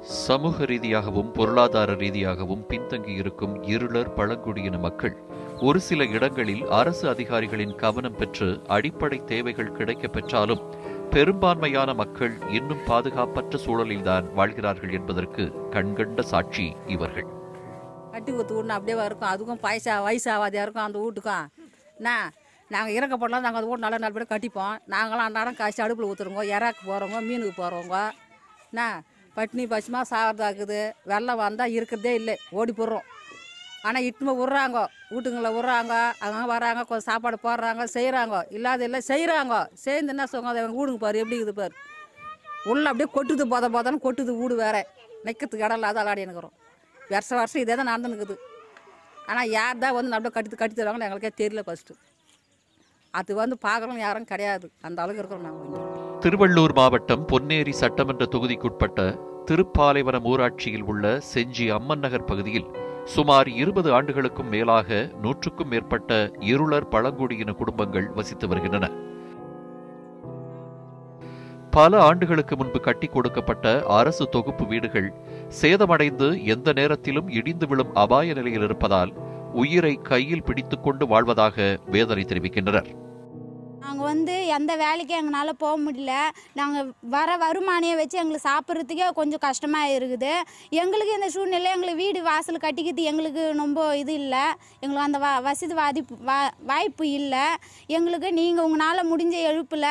சமூக ரீதியாகவும் பொருளாதார ரீதியாகவும் பின்தங்கி இருக்கும் இருளர் பழங்குடியின மக்கள் ஒரு சில இடங்களில் அரசு அதிகாரிகளின் கவனம் பெற்று அடிப்படை தேவைகள் கிடைக்கப் பெற்றாலும் பெரும்பான்மையான மக்கள் இன்னும் பாதுகாப்பற்ற சூழலில்தான் வாழ்கிறார்கள் என்பதற்கு கண்கண்ட சாட்சி இவர்கள். கட்டி ஊற்று விடணும் அப்படியே இருக்கும். அதுக்கும் பைசா வயசாகாதியாக இருக்கும் அந்த வீட்டுக்கும். என்ன? நாங்கள் இறக்கப்படலாம் நாங்கள் அந்த வீட்டு நல்ல நல்லபடியாக கட்டிப்போம். நாங்களாம் அன்றாடம் காய்ச்சி அடுப்பில் ஊற்றுறோங்க இறாக்கு போகிறவங்க மீனுக்கு போகிறவங்க என்ன? பட்னி பசுமா சாகிறதாக்குது வெள்ளம் வந்தால் இருக்கிறதே இல்லை. ஓடி போடுறோம். ஆனால் இட்டுமே விட்றாங்க. வீட்டுங்களை விட்றாங்க. அவங்க வராங்க. கொஞ்சம் சாப்பாடு போடுறாங்க. செய்கிறாங்க இல்லாத இல்லை செய்கிறாங்க சேர்ந்து என்ன சொல்லுங்க அதை வீடுங்க பாரு எப்படி இருக்குது பாரு. உள்ள அப்படியே கொட்டுது போத போதன்னு கொட்டுது வீடு வேற. நிற்கிறதுக்கு இடம் இல்லாத அலாடி எனக்குறோம் வருஷம் வருஷம் இதே தான் நடந்துனுக்குது ஆனால் யார் தான் வந்து நம்மள கட்டி கட்டி தருவாங்கன்னு எங்களுக்கே தெரியல ஃபஸ்ட்டு அது வந்து பார்க்குறவங்க யாரும் கிடையாது. அந்த அளவுக்கு இருக்கிறோம் நாங்கள் திருவள்ளூர் மாவட்டம் பொன்னேரி சட்டமன்ற தொகுதிக்குட்பட்ட திருப்பாலைவனம் ஊராட்சியில் உள்ள செஞ்சி அம்மன் நகர் பகுதியில் சுமார் இருபது ஆண்டுகளுக்கும் மேலாக நூற்றுக்கும் மேற்பட்ட இருளர் பழங்குடியின குடும்பங்கள் வசித்து வருகின்றன. பல ஆண்டுகளுக்கு முன்பு கட்டி கொடுக்கப்பட்ட அரசு தொகுப்பு வீடுகள் சேதமடைந்து எந்த நேரத்திலும் இடிந்து விழும் அபாய நிலையில் இருப்பதால் உயிரை கையில் பிடித்துக்கொண்டு வாழ்வதாக வேதனை தெரிவிக்கின்றனர். நாங்கள் வந்து எந்த வேலைக்கும் எங்களால் போக முடியல. நாங்கள் வர வருமானியை வச்சு எங்களுக்கு சாப்பிட்றதுக்கே கொஞ்சம் கஷ்டமாக இருக்குது. எங்களுக்கு இந்த சூழ்நிலை எங்களுக்கு வீடு வாசல் கட்டிக்கிறது எங்களுக்கு ரொம்ப இது இல்லை. எங்களுக்கு அந்த வ வசதி வாதிப்பு வா வாய்ப்பு இல்லை. எங்களுக்கு நீங்கள் உங்களால் முடிஞ்ச எழுப்பில்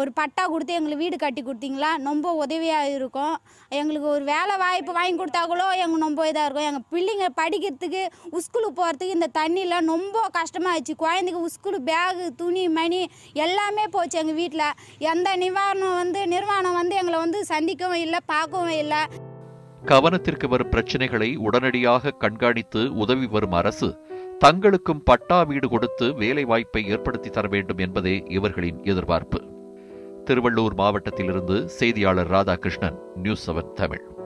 ஒரு பட்டா கொடுத்து எங்களுக்கு வீடு கட்டி கொடுத்தீங்களா? ரொம்ப உதவியாக இருக்கும். எங்களுக்கு ஒரு வேலை வாய்ப்பு வாங்கி கொடுத்தா கூட எங்களுக்கு ரொம்ப இதாக இருக்கும். எங்கள் பிள்ளைங்க படிக்கிறதுக்கு ஸ்கூலுக்கு போகிறதுக்கு இந்த தண்ணியில் ரொம்ப கஷ்டமாகிடுச்சு குழந்தைக்கு ஸ்கூலு பேகு துணி மணி எல்லாமே போச்சு எங்கள் வீட்டில் எந்த நிவாரணம் வந்து நிர்வாணம் வந்து எங்களை வந்து சந்திக்கவும் இல்லை பார்க்கவும் இல்லை. கவனத்திற்கு வரும் பிரச்சனைகளை உடனடியாக கண்காணித்து உதவி வரும் அரசு தங்களுக்கும் பட்டா வீடு கொடுத்து வேலை வாய்ப்பை ஏற்படுத்தி தர வேண்டும் என்பதே இவர்களின் எதிர்பார்ப்பு. திருவள்ளூர் மாவட்டத்திலிருந்து செய்தியாளர் ராதாகிருஷ்ணன் நியூஸ் செவன் தமிழ்.